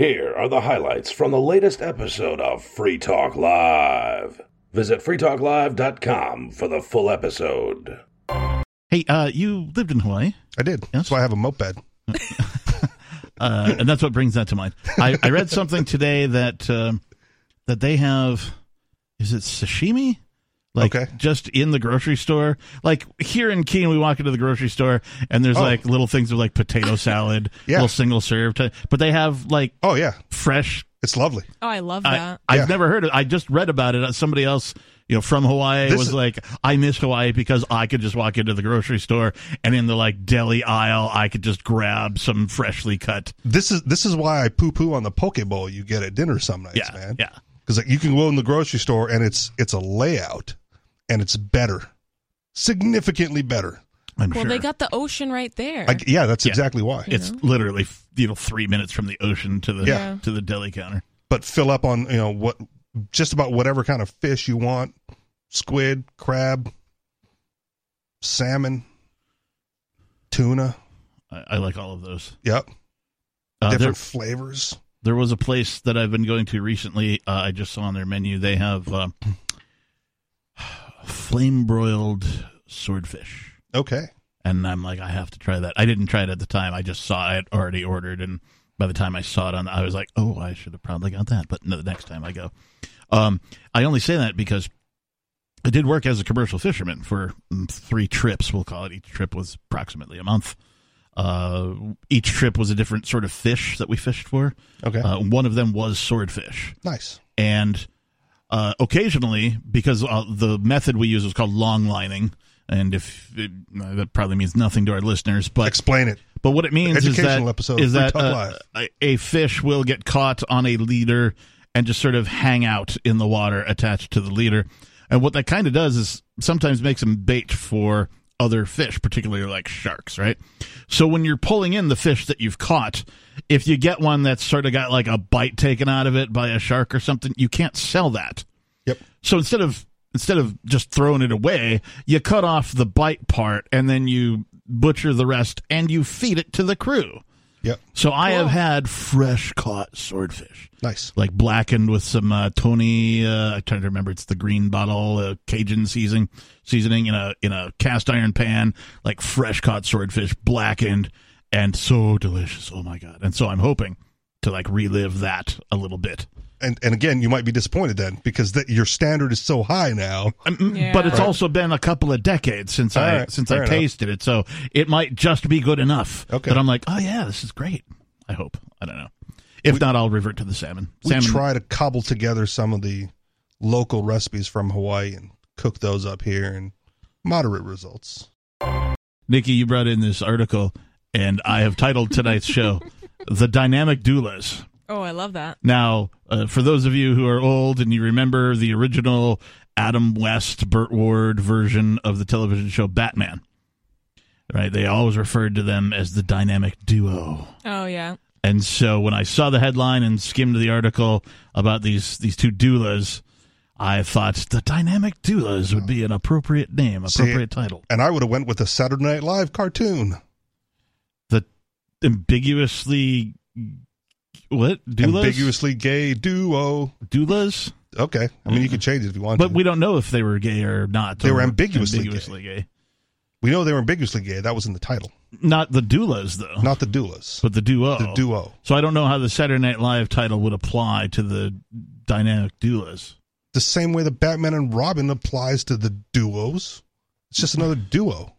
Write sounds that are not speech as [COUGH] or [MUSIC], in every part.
Here are the highlights from the latest episode of Free Talk Live. Visit freetalklive.com for the full episode. Hey, uh, you lived in Hawaii, I did. That's why I have a moped. [LAUGHS] uh, and that's what brings that to mind. I, I read something today that um that they have. Is it sashimi? Like Okay. just in the grocery store. Like here in Keene, we walk into the grocery store and there's Oh. like little things of like potato [LAUGHS] salad, Yeah. little single serve. T- but they have like Oh yeah, fresh. it's lovely. Oh, I love I, that. I've Yeah. never heard it. I just read about it. Somebody else, you know, from Hawaii This was is- like, I miss Hawaii because I could just walk into the grocery store and in the like deli aisle, I could just grab some freshly cut. This is this is why I poo poo on the poke bowl you get at dinner some nights, Yeah, man. yeah. because like, you can go in the grocery store and it's it's a layout and it's better, significantly better. I'm well, sure. they got the ocean right there. I, yeah, that's Yeah. exactly why. It's literally you know three minutes from the ocean to the Yeah. to the deli counter. but fill up on you know what just about whatever kind of fish you want squid crab salmon tuna I, I like all of those. yep Uh, there, different flavors there was a place that I've been going to recently. Uh, I just saw on their menu they have uh, flame broiled swordfish. okay and I'm like, I have to try that. I didn't try it at the time. I just saw it already ordered, and by the time I saw it on, I was like, oh, I should have probably got that. But no, the next time I go, um, I only say that because I did work as a commercial fisherman for mm, three trips. We'll call it. Each trip was approximately a month. Uh, each trip was a different sort of fish that we fished for. okay Uh, one of them was swordfish nice and uh, occasionally because uh, the method we use is called long lining. And if it, uh, that probably means nothing to our listeners but explain it. but what it means is that episode is that uh, a, fish will get caught on a leader and just sort of hang out in the water attached to the leader. And what that kind of does is sometimes makes them bait for other fish particularly like sharks right? So when you're pulling in the fish that you've caught if you get one that's sort of got like a bite taken out of it by a shark or something you can't sell that so instead of instead of just throwing it away, you cut off the bite part and then you butcher the rest and you feed it to the crew. yep So I have had fresh caught swordfish, nice like blackened with some uh, Tony. Uh, I'm trying to remember. It's the green bottle uh, Cajun seasoning, seasoning in a in a cast iron pan, like fresh caught swordfish, blackened and so delicious. Oh my god! And so I'm hoping to like relive that a little bit. And and again you might be disappointed then because that your standard is so high now um, Yeah. But it's also been a couple of decades since All I right, since fair I enough. tasted it, so it might just be good enough Okay. that I'm like, oh yeah, this is great. I hope. I don't know. If not, I'll revert to the salmon. we try to cobble together some of the local recipes from hawaii and cook those up here and moderate results Nikki, you brought in this article, and I have titled tonight's show [LAUGHS] "The Dynamic Doulas." Oh, I love that. Now, uh, for those of you who are old and you remember the original Adam West, Burt Ward version of the television show Batman, right? They always referred to them as the dynamic duo. Oh yeah. And so when I saw the headline and skimmed the article about these these two doulas, I thought the dynamic doulas would be an appropriate name, See, appropriate title. and i would have went with a saturday night live cartoon The ambiguously what doulas? ambiguously gay duo doulas, Okay. I mean, you could change it if you want but to. we don't know if they were gay or not. They were ambiguously ambiguously gay. we know they were ambiguously gay. That was in the title, Not the doulas though, not the doulas. but the duo. the duo. So I don't know how the Saturday Night Live title would apply to the dynamic doulas. The same way the Batman and Robin applies to the duos. It's just another duo.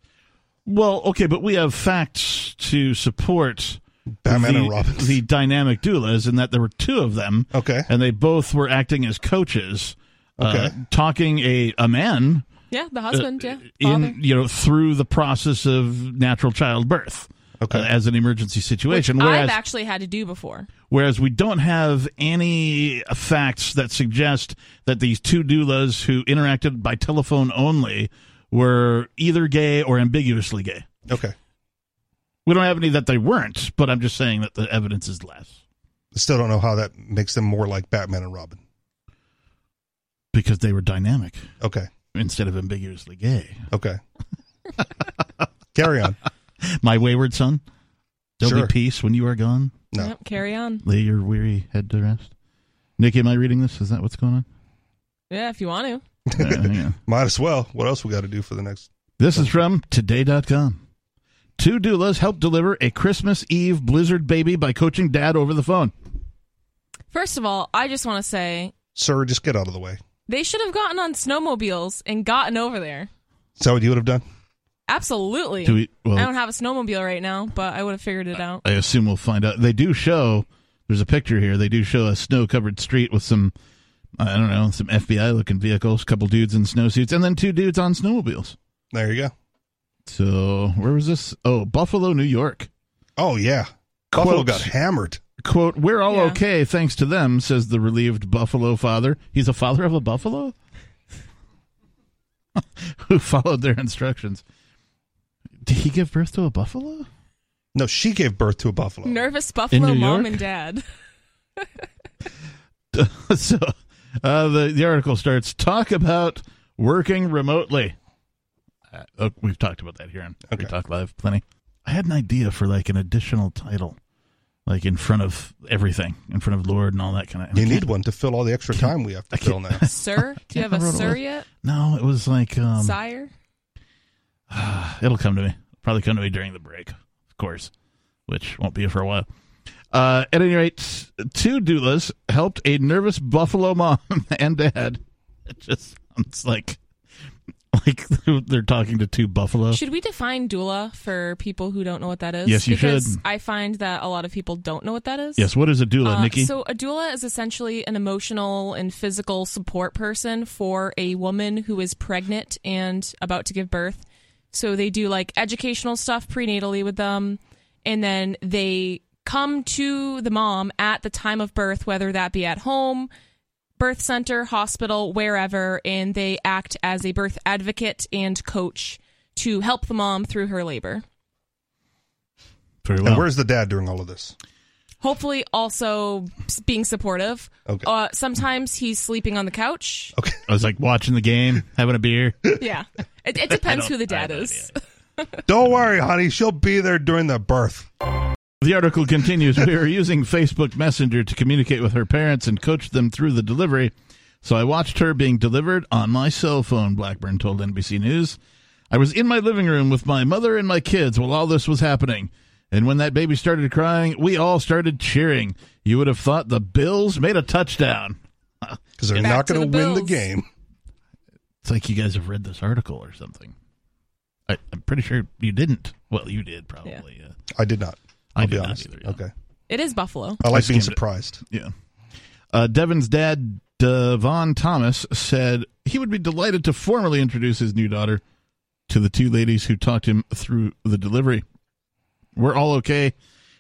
Well, okay, but we have facts to support Batman the, and Robin. the dynamic doulas, in that there were two of them, okay. and they both were acting as coaches, uh, Okay. talking a a man Yeah, the uh, husband. yeah, father. in you know through the process of natural childbirth. Okay. uh, as an emergency Which situation, whereas I've actually had to do before. whereas we don't have any facts that suggest that these two doulas who interacted by telephone only were either gay or ambiguously gay. Okay. We don't have any that they weren't, but I'm just saying that the evidence is less I Still don't know how that makes them more like Batman and Robin. because they were dynamic Okay. instead of ambiguously gay. Okay. [LAUGHS] Carry on. My wayward son, there'll Sure. be peace when you are gone. No. Yep, carry on. Lay your weary head to rest. Nikki, am I reading this? Is that what's going on? Yeah, if you want to. All right, hang on. [LAUGHS] Might as well. What else we got to do for the next? This is from today.com. Two doulas help deliver a Christmas Eve blizzard baby by coaching dad over the phone. First of all, I just want to say Sir, just get out of the way. they should have gotten on snowmobiles and gotten over there. Is that what you would have done? Absolutely. Do we, well, I don't have a snowmobile right now, but I would have figured it out. I assume we'll find out. They do show. There's a picture here. They do show a snow-covered street with some, I don't know, some FBI-looking vehicles, a couple dudes in snowsuits, and then two dudes on snowmobiles. There you go. So where was this? Oh, Buffalo, New York. Oh yeah, Buffalo got hammered. "Quote: We're all Yeah. okay thanks to them," says the relieved Buffalo father. He's a father of a buffalo [LAUGHS] who followed their instructions. Did he give birth to a buffalo? No, she gave birth to a buffalo. Nervous Buffalo New mom York? and dad. [LAUGHS] [LAUGHS] so uh, the the article starts talk about working remotely. Uh, oh, we've talked about that here on Okay. Free Talk Live plenty. I had an idea for like an additional title, like in front of everything, in front of Lord and all that kind of. You need one to fill all the extra time we have to fill now. [LAUGHS] Sir? Do you have a Can't remember what it sir yet? No, it was like um, Sire? [SIGHS] it'll come to me. Probably come to me during the break, of course, which won't be for a while. Uh, at any rate, two doulas helped a nervous Buffalo mom [LAUGHS] and dad. It just sounds like [LAUGHS] like [LAUGHS] they're talking to two buffalo. Should we define doula for people who don't know what that is? Yes, you because should. I find that a lot of people don't know what that is. Yes, what is a doula, Uh, Nikki? So a doula is essentially an emotional and physical support person for a woman who is pregnant and about to give birth. So they do like educational stuff prenatally with them, and then they come to the mom at the time of birth, whether that be at home, birth center, hospital, wherever, and they act as a birth advocate and coach to help the mom through her labor. Very And where's the dad during all of this? Hopefully, also being supportive. Okay. Uh, sometimes he's sleeping on the couch. Okay. I was like watching the game, having a beer. [LAUGHS] Yeah, it, it [LAUGHS] depends who the dad is. [LAUGHS] Don't worry, honey. She'll be there during the birth. The article continues We were using Facebook Messenger to communicate with her parents and coach them through the delivery. So I watched her being delivered on my cell phone, Blackburn told NBC News. I was in my living room with my mother and my kids while all this was happening. And when that baby started crying, we all started cheering. You would have thought the Bills made a touchdown. [LAUGHS] Because they're Back not to going the to win the game. It's like you guys have read this article or something. I, I'm pretty sure you didn't. Well, you did probably. Uh, I did not. I I'll did be honest. either, yeah. Okay. It is Buffalo. I like I being skimmed it. surprised. Yeah. Uh, Devon's dad, Devon Thomas, said he would be delighted to formally introduce his new daughter to the two ladies who talked him through the delivery. We're all okay.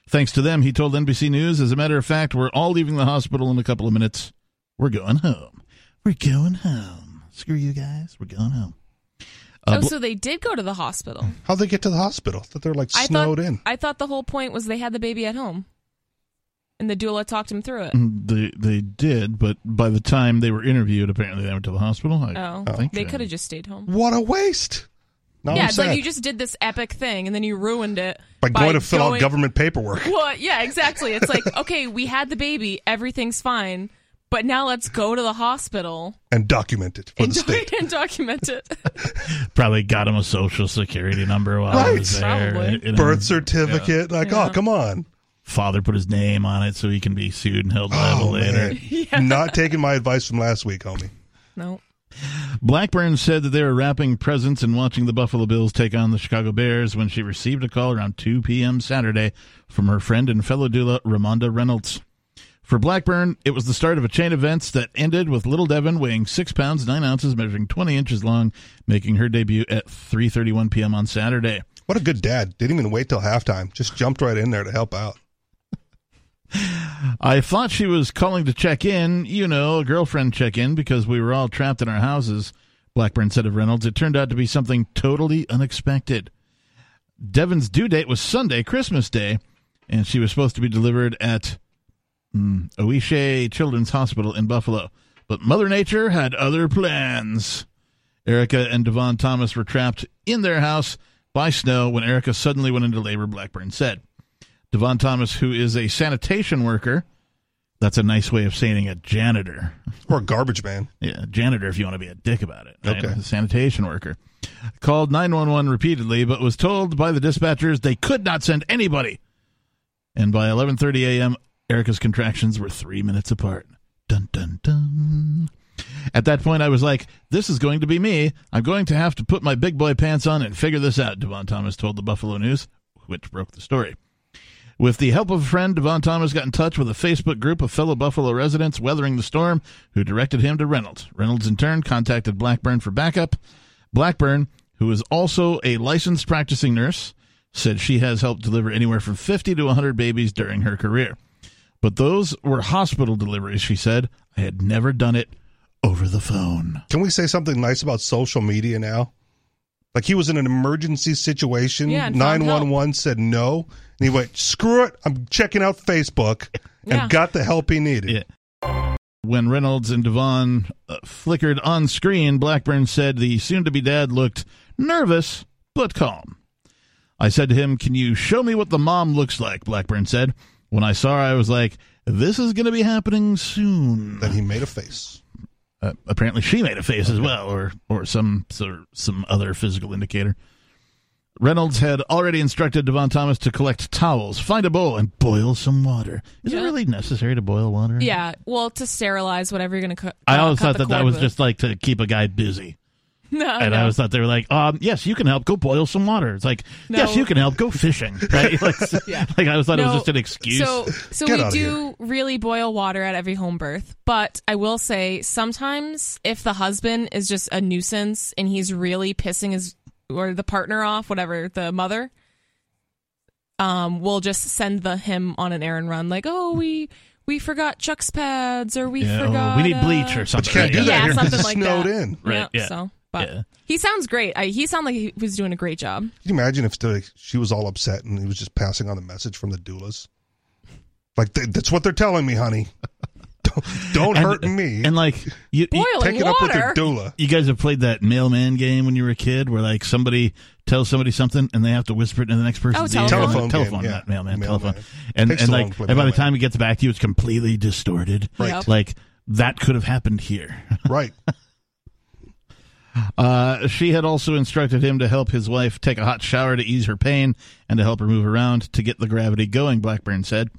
Thanks to them, he told NBC News. As a matter of fact, we're all leaving the hospital in a couple of minutes. We're going home. We're going home. Screw you guys. We're going home. Uh, oh, so they did go to the hospital. How'd they get to the hospital? That they're like I snowed thought, in. I thought the whole point was they had the baby at home, and the doula talked him through it. they, they did, but by the time they were interviewed, apparently they went to the hospital. I Oh, think they uh, could have just stayed home. What a waste. Now yeah, I'm it's sad. like you just did this epic thing, and then you ruined it by going to fill out government paperwork. Well, yeah, exactly. It's like, [LAUGHS] okay, we had the baby, everything's fine, but now let's go to the hospital and document it for and, the state. [LAUGHS] and document it. [LAUGHS] probably got him a social security number while he Right. was there. Probably. you know. Birth certificate. Like, oh, Yeah. oh, come on. Father put his name on it so he can be sued and held Oh, liable later. man. [LAUGHS] Not taking my advice from last week, homie. No. Blackburn said that they were wrapping presents and watching the Buffalo Bills take on the Chicago Bears when she received a call around 2 p.m. Saturday from her friend and fellow doula, Ramonda Reynolds. For Blackburn, it was the start of a chain of events that ended with little Devon weighing 6 pounds 9 ounces, measuring 20 inches long, making her debut at 3.31 p.m. on Saturday. What a good dad. Didn't even wait till halftime. Just jumped right in there to help out. I thought she was calling to check in, you know, a girlfriend check in, because we were all trapped in our houses, Blackburn said of Reynolds. It turned out to be something totally unexpected. Devon's due date was Sunday, Christmas Day, and she was supposed to be delivered at mm, Oishei Children's Hospital in Buffalo. But Mother Nature had other plans. Erica and Devon Thomas were trapped in their house by snow when Erica suddenly went into labor, Blackburn said. Devon Thomas, who is a sanitation worker. That's a nice way of saying a janitor. Or a garbage man. [LAUGHS] Yeah, janitor if you want to be a dick about it. Right? Okay. A sanitation worker. Called 911 repeatedly, but was told by the dispatchers they could not send anybody. And by 11:30 a.m., Erica's contractions were 3 minutes apart. Dun dun dun. At that point I was like, this is going to be me. I'm going to have to put my big boy pants on and figure this out, Devon Thomas told the Buffalo News, which broke the story. With the help of a friend, Devon Thomas got in touch with a Facebook group of fellow Buffalo residents weathering the storm who directed him to Reynolds. Reynolds, in turn, contacted Blackburn for backup. Blackburn, who is also a licensed practicing nurse, said she has helped deliver anywhere from 50 to 100 babies during her career. But those were hospital deliveries, she said. I had never done it over the phone. Can we say something nice about social media now? Like he was in an emergency situation. Yeah, 911 said no. And he went, screw it. I'm checking out Facebook and Yeah. got the help he needed. Yeah. When Reynolds and Devon uh, flickered on screen, Blackburn said the soon to be dad looked nervous but calm. I said to him, Can you show me what the mom looks like? Blackburn said. When I saw her, I was like, This is going to be happening soon. Then he made a face. Uh, apparently, she made a face as well, or or some sort some other physical indicator. Reynolds had already instructed Devon Thomas to collect towels, find a bowl, and boil some water. Is it really necessary to boil water? Yeah, well, to sterilize whatever you're going to cook. I always cut thought that that was with. just like to keep a guy busy. [LAUGHS] no, And I was thought they were like, um, yes, you can help. Go boil some water. It's like, No. yes, you can help. Go fishing. Right? [LAUGHS] Like, Yeah. like I was thought it was just an excuse. So, so Get we outta do really boil water at every home birth, but I will say sometimes if the husband is just a nuisance and he's really pissing his or the partner off, whatever the mother, um, we'll just send the him on an errand run, like, oh, we we forgot Chuck's pads or we Yeah, oh, forgot we need bleach uh, or something. But you can't do that Yeah, here something because it's like snowed that. in. Right, yeah. So, but Yeah. he sounds great. I, he sounded like he was doing a great job. Can you imagine if the, she was all upset and he was just passing on the message from the doulas? Like, "Th- that's what they're telling me, honey. [LAUGHS] Don't, don't And- hurt me. And like, you, you, Take it up with your water. doula. you guys have played that mailman game when you were a kid where like somebody tells somebody something and they have to whisper it in the next person's Oh, ear. telephone. Telephone game, telephone, yeah. not mailman, Mailman. telephone. And, and like, and by the time it gets back to you, it's completely distorted. Right. Like, that could have happened here. Right. [LAUGHS] Uh, she had also instructed him to help his wife take a hot shower to ease her pain and to help her move around to get the gravity going, Blackburn said.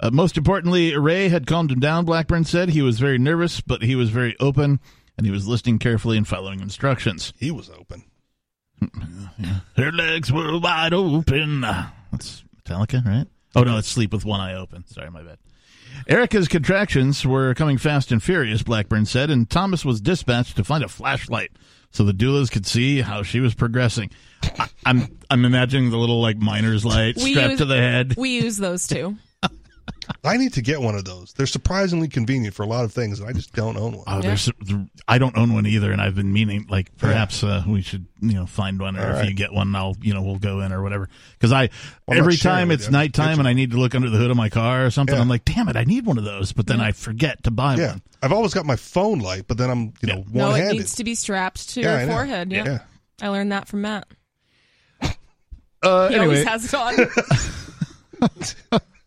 Uh, most importantly, Ray had calmed him down, Blackburn said. He was very nervous, but he was very open, and he was listening carefully and following instructions. He was open. [LAUGHS] Her legs were wide open. That's Metallica, right? Oh, no, it's Sleep with One Eye Open. Sorry, my bad. Erica's contractions were coming fast and furious, Blackburn said, and Thomas was dispatched to find a flashlight so the doulas could see how she was progressing. I, I'm I'm imagining the little like miner's light We strapped use- to the head. We use those too. I need to get one of those. They're surprisingly convenient for a lot of things, and I just don't own one. Oh, there's I don't own one either, and I've been meaning like perhaps uh, we should you know find one, or All if right. you get one, I'll you know we'll go in or whatever. Because I I'm every time it's you. I'm just nighttime pitching. and I need to look under the hood of my car or something, Yeah. I'm like, damn it, I need one of those, but then I forget to buy Yeah, one. I've always got my phone light, but then I'm you know Yeah. No, it needs to be strapped to Yeah, your forehead. Yeah. yeah. I learned that from Matt. Uh, He anyway, always has it on. [LAUGHS]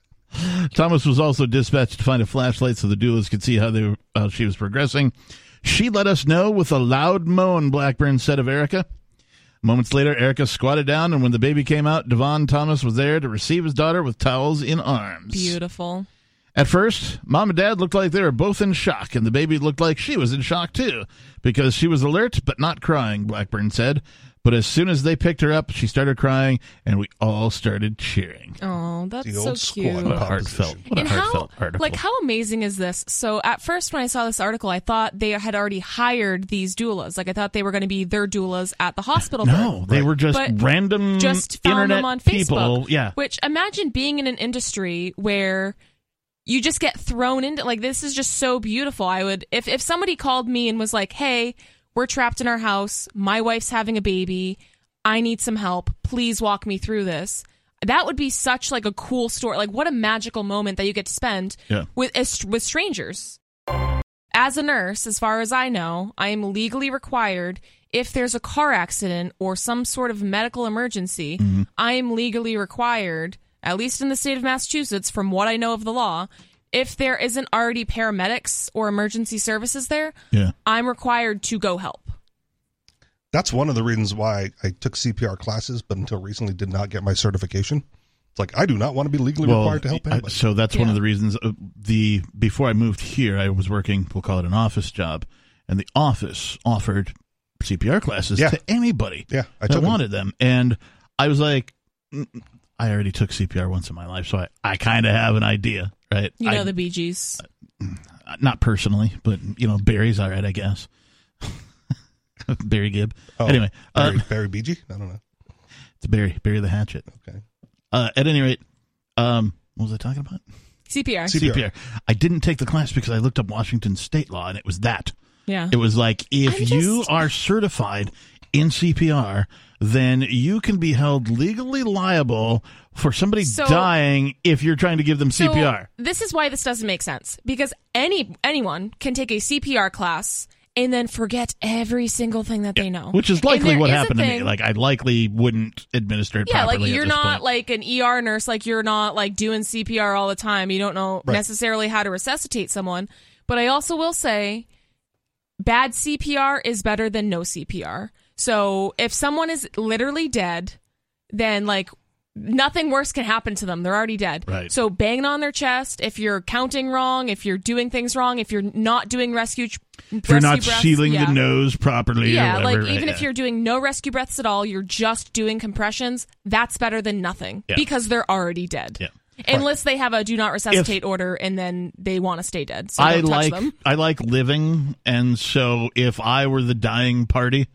Thomas was also dispatched to find a flashlight so the doulas could see how they how she was progressing. She let us know with a loud moan. Blackburn said of Erica. Moments later, Erica squatted down, and when the baby came out, Devon Thomas was there to receive his daughter with towels in arms. Beautiful. At first, mom and dad looked like they were both in shock, and the baby looked like she was in shock too, because she was alert but not crying, Blackburn said. But as soon as they picked her up, she started crying, and we all started cheering. Oh, that's The so old cute. What a heartfelt, position. what a and how heartfelt article. like how amazing is this? So at first when I saw this article, I thought they had already hired these doulas. Like I thought they were going to be their doulas at the hospital. no, they Right. were just But random just found internet them on people. Facebook. Yeah, Which imagine being in an industry where you just get thrown into like this is just so beautiful. I would if if somebody called me and was like, "Hey, we're trapped in our house. My wife's having a baby. I need some help. Please walk me through this." That would be such like a cool story. Like what a magical moment that you get to spend Yeah. with with strangers. As a nurse, as far as I know, I am legally required if there's a car accident or some sort of medical emergency, Mm-hmm. I am legally required at least in the state of Massachusetts, from what I know of the law, if there isn't already paramedics or emergency services there, Yeah. I'm required to go help. That's one of the reasons why I took CPR classes, but until recently did not get my certification. It's like I do not want to be legally required to help I- anybody. so that's one of the reasons. Uh, the before I moved here, I was working. We'll call it an office job, and the office offered CPR classes Yeah. to anybody yeah, I that took them. wanted them, and I was like, "Mm, I already took CPR once in my life, so I, I kind of have an idea, right? You know I- the Bee Gees. not personally, but you know, Barry's all right, I guess. [LAUGHS] Barry Gibb. Oh, anyway, uh, Barry, Barry BG? I don't know. it's Barry, Barry the Hatchet. Okay. Uh, at any rate, um, what was I talking about? CPR. CPR. CPR. I didn't take the class because I looked up Washington state law and it was that. yeah. It was like if I'm you are certified in CPR, then you can be held legally liable for somebody So- dying if you're trying to give them So, CPR. This is why this doesn't make sense because any anyone can take a CPR class and then forget every single thing that they know. Which is likely what is happened to me. Like I likely wouldn't administer it yeah, like you're not point. like an ER nurse, like you're not like doing CPR all the time. You don't know Right. necessarily how to resuscitate someone. But I also will say bad CPR is better than no CPR. So if someone is literally dead, then like nothing worse can happen to them. They're already dead. Right. So banging on their chest, if you're counting wrong, if you're doing things wrong, if you're not doing rescue, if you're not breaths, sealing yeah. the nose properly. Yeah, like whatever, even right, if yeah. you're doing no rescue breaths at all, you're just doing compressions, that's better than nothing Yeah. because they're already dead. Yeah. Unless they have a do not resuscitate order and then they want to stay dead. So I like. I like living, and so if I were the dying party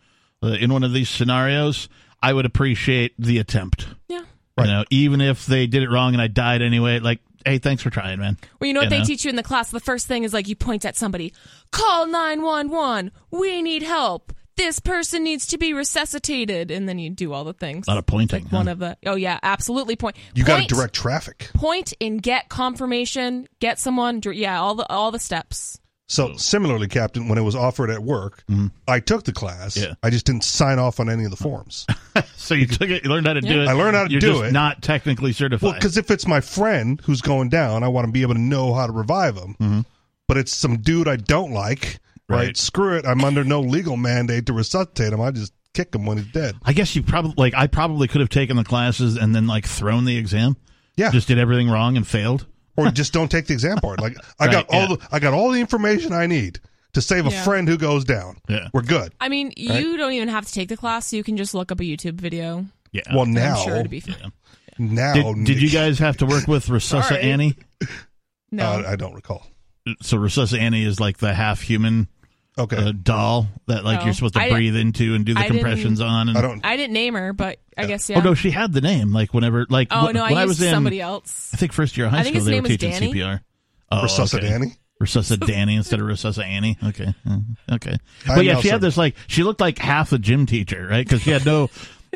Uh, in one of these scenarios, I would appreciate the attempt. Yeah. You know, even if they did it wrong and I died anyway, like, hey, thanks for trying, man. Well, you know what You they know? teach you in the class? The first thing is like you point at somebody, call 911. We need help. This person needs to be resuscitated. And then you do all the things. Not a lot of pointing. Like one of the, oh, yeah, absolutely. Point. You got to direct traffic. Point and get confirmation, get someone, yeah, all the all the steps. So similarly, Captain, when it was offered at work, I took the class. Mm-hmm. Yeah. I just didn't sign off on any of the forms. [LAUGHS] so you took it, you learned how to do it. I learned how to You're do just it. Not technically certified. well, because if it's my friend who's going down, I want to be able to know how to revive him. But it's some dude I don't like. Right. Mm-hmm. Right. Screw it. I'm under no legal mandate to resuscitate him. I just kick him when he's dead. I guess you probably like I probably could have taken the classes and then like thrown the exam. Yeah. Just did everything wrong and failed. Or just don't take the exam part. Like I Right, got all yeah. the I got all the information I need to save a Yeah. friend who goes down. Yeah. We're good. I mean, you don't even have to take the class. You can just look up a YouTube video. Yeah. Well, I'm now sure to be fine. now did, did you guys have to work with Resusci Sorry. Annie? No. Uh, I don't recall. So Resusci Annie is like the half human Okay. uh, doll that like Oh. you're supposed to I- breathe into and do the I compressions on. And, I don't. I didn't name her, but I guess yeah. Oh no, she had the name. Like whenever, like Oh, wh- no, I when I, used was in, somebody else. I think first year of high I think school, his they name were was teaching Danny. CPR. Oh, Resuscitate okay. Annie? Resuscitate [LAUGHS] Danny instead of Resuscitate Annie. Okay, Uh, okay. I'm But yeah, now she had this like she looked like half a gym teacher, right? Because she had no,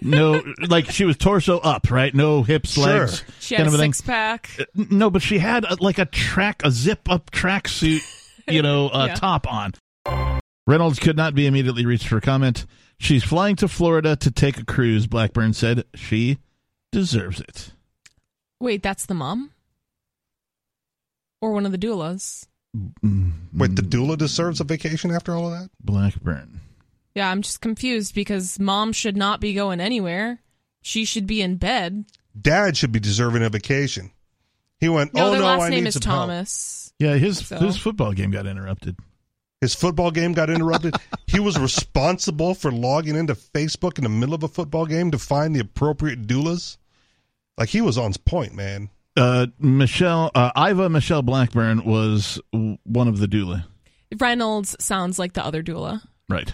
no, like she was torso up, right? No hips, Sure. legs, She had kind a of a thing. six pack. No, but she had uh like a track, a zip up tracksuit, you know, uh, [LAUGHS] Yeah. top on. Reynolds could not be immediately reached for comment. She's flying to Florida to take a cruise. Blackburn said she deserves it. Wait, that's the mom? Or one of the doulas? Wait, the doula deserves a vacation after all of that? Blackburn. Yeah, I'm just confused because mom should not be going anywhere. She should be in bed. Dad should be deserving a vacation. He went, No, oh their no, last I name need is some help. Thomas. Yeah, his So- his football game got interrupted. His football game got interrupted. he was responsible for logging into Facebook in the middle of a football game to find the appropriate doulas. Like he was on point, man. Uh, Michelle uh, Iva Michelle Blackburn was one of the doula. Reynolds sounds like the other doula. Right.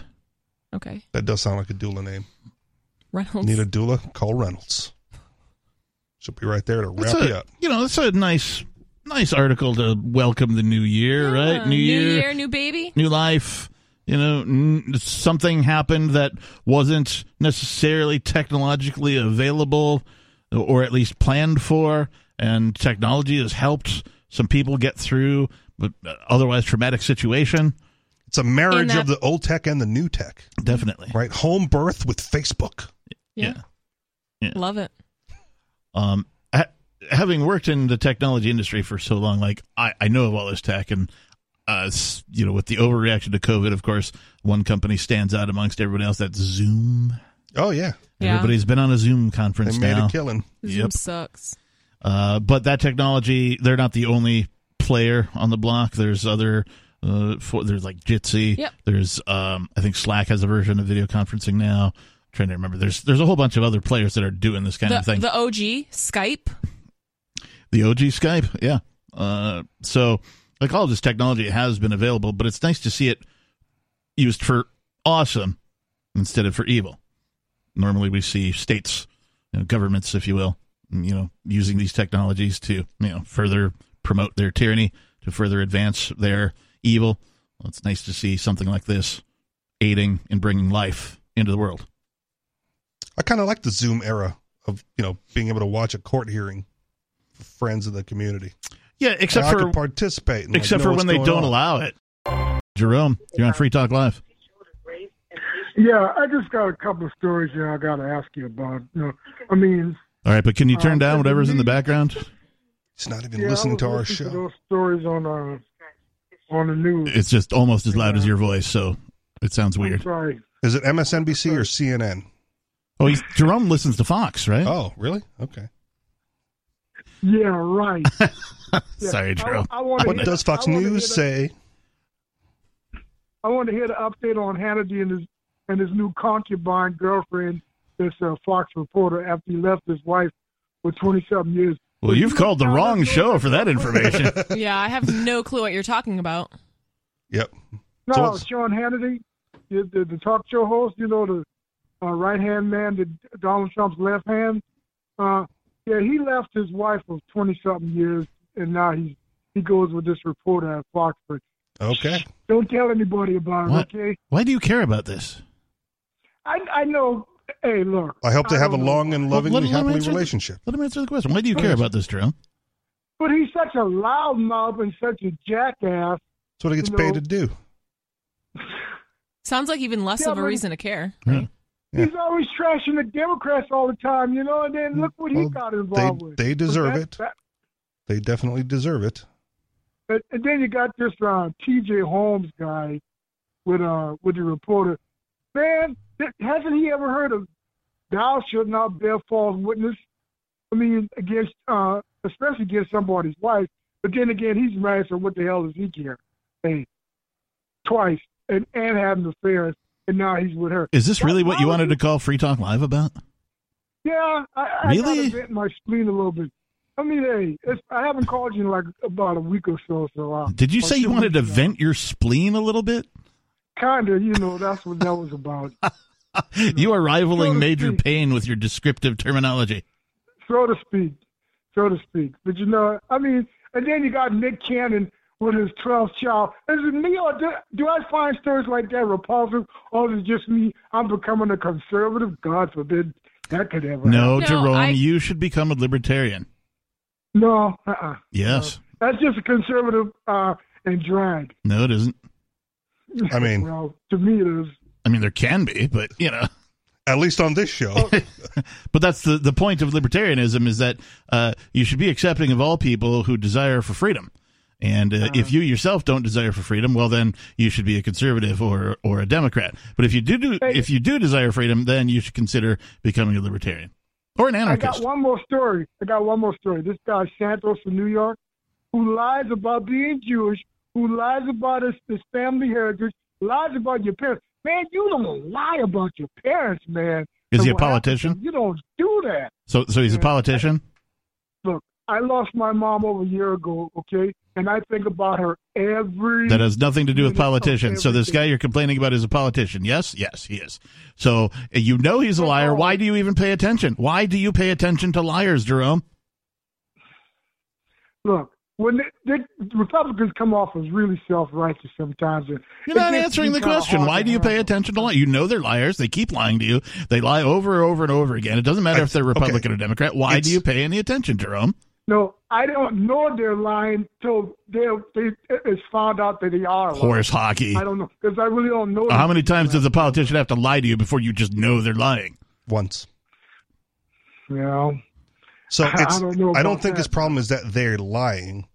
Okay. That does sound like a doula name. Reynolds. Need a doula? Call Reynolds. She'll be right there to It's wrap a, you up. You know, that's a nice nice article to welcome the new year, Yeah, right? New year, new baby. new life. You know, n- something happened that wasn't necessarily technologically available or at least planned for, and technology has helped some people get through but otherwise traumatic situation. It's a marriage that- of the old tech and the new tech, Definitely. right? Home birth with Facebook. Yeah. Yeah. Love it. Um, ha- having worked in the technology industry for so long, like I, I know of all this tech and. Uh, you know, with the overreaction to COVID, of course, one company stands out amongst everyone else. That's Zoom. Oh yeah, Yeah. Everybody's been on a Zoom conference. they conference made now. a killing. Zoom Yep. sucks. Uh, but that technology, they're not the only player on the block. There's other, uh, for, there's like Jitsi. Yep. There's, um, I think Slack has a version of video conferencing now. trying to remember. There's there's a whole bunch of other players that are doing this kind The, of thing. the OG Skype. The OG Skype, yeah. Uh, so like all of this technology has been available, but it's nice to see it used for awesome instead of for evil. Normally, we see states, you know, governments, if you will, you know, using these technologies to you know further promote their tyranny, to further advance their evil. Well, it's nice to see something like this aiding in bringing life into the world. I kind of like the Zoom era of you know being able to watch a court hearing friends of the community. Yeah, except for participate. And, like, except for when they don't on. allow it. Jerome, you're on Free Talk Live. Yeah, I just got a couple of stories here I got to ask you about. You know, I mean, All right, but can you turn Um, down whatever's in the background? He's not even yeah, listening to our listening show. those stories on uh, on the news. It's just almost as loud as your voice, so it sounds I'm weird. sorry. Is it MSNBC or CNN? Oh, he's, Jerome listens to Fox, right? Oh, really? Okay. Yeah, right. [LAUGHS] Yeah, Sorry, I, I What does Fox I News the- say? I want to hear the update on Hannity and his and his new concubine girlfriend, this uh, Fox reporter, after he left his wife for 27 years. Well, you've called the wrong show for that information. [LAUGHS] yeah, I have no clue what you're talking about. Yep. No, So Sean Hannity, the, the, the talk show host, you know, the uh, right hand man, the Donald Trump's left hand. Uh, yeah, he left his wife of twenty something years, and now he's he goes with this reporter at Fox. But Okay. don't tell anybody about it, okay? Why do you care about this? I I know. Hey, look. I hope they have a don't know. long and Well, lovingly let- let happily answer the- relationship. Let him answer the question. Why do you care about this, Jerome? But he's such a loudmouth and such a jackass. That's what he gets You paid to do. Sounds like even less Yeah, of a reason to care. Yeah. Yeah. He's always trashing the Democrats all the time, you know. And then look what he Well, got They involved with. they deserve But it. that- They definitely deserve it. And, and then you got this uh, T.J. Holmes guy with uh with the reporter. Man, hasn't he ever heard of "Thou shalt not bear false witness"? I mean, against uh, especially against somebody's wife. But then again, he's married, so what the hell does he care? Hey, twice and and having affairs, and now he's with her. Is this really what you wanted to call Free Talk Live about? Yeah, I, I Really? got to vent my spleen a little bit. I mean, hey, it's, I haven't called you in like about a week or so. So uh, Did you say you wanted to now. vent your spleen a little bit? Kind of, you know, that's what that was about, [LAUGHS] You are rivaling So Major speak. Payne with your descriptive terminology. so to speak, so to speak. But you know, I mean, and then you got Nick Cannon with his 12th child. Is it me or do, do I find stories like that repulsive, or is it just me? I'm becoming a conservative. God forbid that could ever. No, No, Jerome, I- you should become a libertarian. no, uh-uh. Yes. that's just a conservative uh, and drag. No, it isn't. [LAUGHS] I mean, Well, to me, it is. I mean, there can be, but you know. at least on this show. [LAUGHS] But that's the the point of libertarianism is that uh, you should be accepting of all people who desire for freedom. And uh, if you yourself don't desire for freedom, well, then you should be a conservative or or a Democrat. But if you do, do if you do desire freedom, then you should consider becoming a libertarian or an anarchist. I got one more story. I got one more story. This guy Santos from New York, who lies about being Jewish, who lies about his, his family heritage, lies about your parents. Man, you don't lie about your parents, man. Is he a And what happened to politician? You don't do that. So so he's a politician. Look, I lost my mom over a year ago, okay, and I think about her every. That has nothing to do with politicians. So this guy you're complaining about is a politician. Yes, yes, he is. So uh, you know he's a liar. Why do you even pay attention? Why do you pay attention to liars, Jerome? Look, when the, the Republicans come off as really self-righteous sometimes, You're not answering the question. Why do you pay attention to lies? You know they're liars. They keep lying to you. They lie over and over and over again. It doesn't matter I- if they're Republican or Democrat. Why do you pay any attention, Jerome? No, I don't know they're lying till they they it's found out that they are lying. Horse hockey. I don't know because I really don't know. How many times does a politician have to lie to you before you just know they're lying? Once. You know, So I- I it's don't know I don't think that. his problem is that they're lying.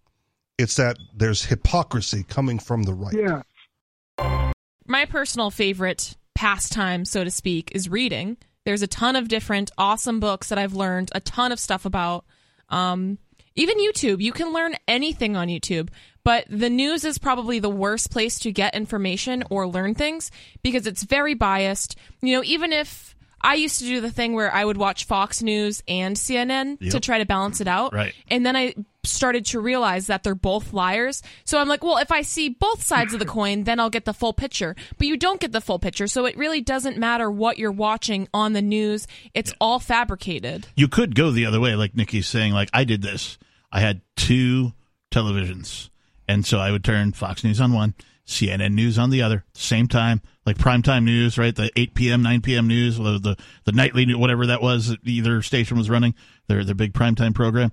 It's that there's hypocrisy coming from the right. Yeah. my personal favorite pastime, so to speak, is reading. There's a ton of different awesome books that I've learned a ton of stuff about. Um, even YouTube, you can learn anything on YouTube, but the news is probably the worst place to get information or learn things because it's very biased. You know, even if I used to do the thing where I would watch Fox News and CNN to try to balance it out. Right. And then I started to realize that they're both liars. So I'm like, well, if I see both sides of the coin, then I'll get the full picture. But you don't get the full picture. So it really doesn't matter what you're watching on the news. It's all fabricated. You could go the other way, like Nikki's saying. Like I did this. I had two televisions, and so I would turn Fox News on one, CNN News on the other, same time, like primetime news, right? The 8 p.m., 9 p.m. news, the the, the nightly, whatever that was, that either station was running their their big primetime program,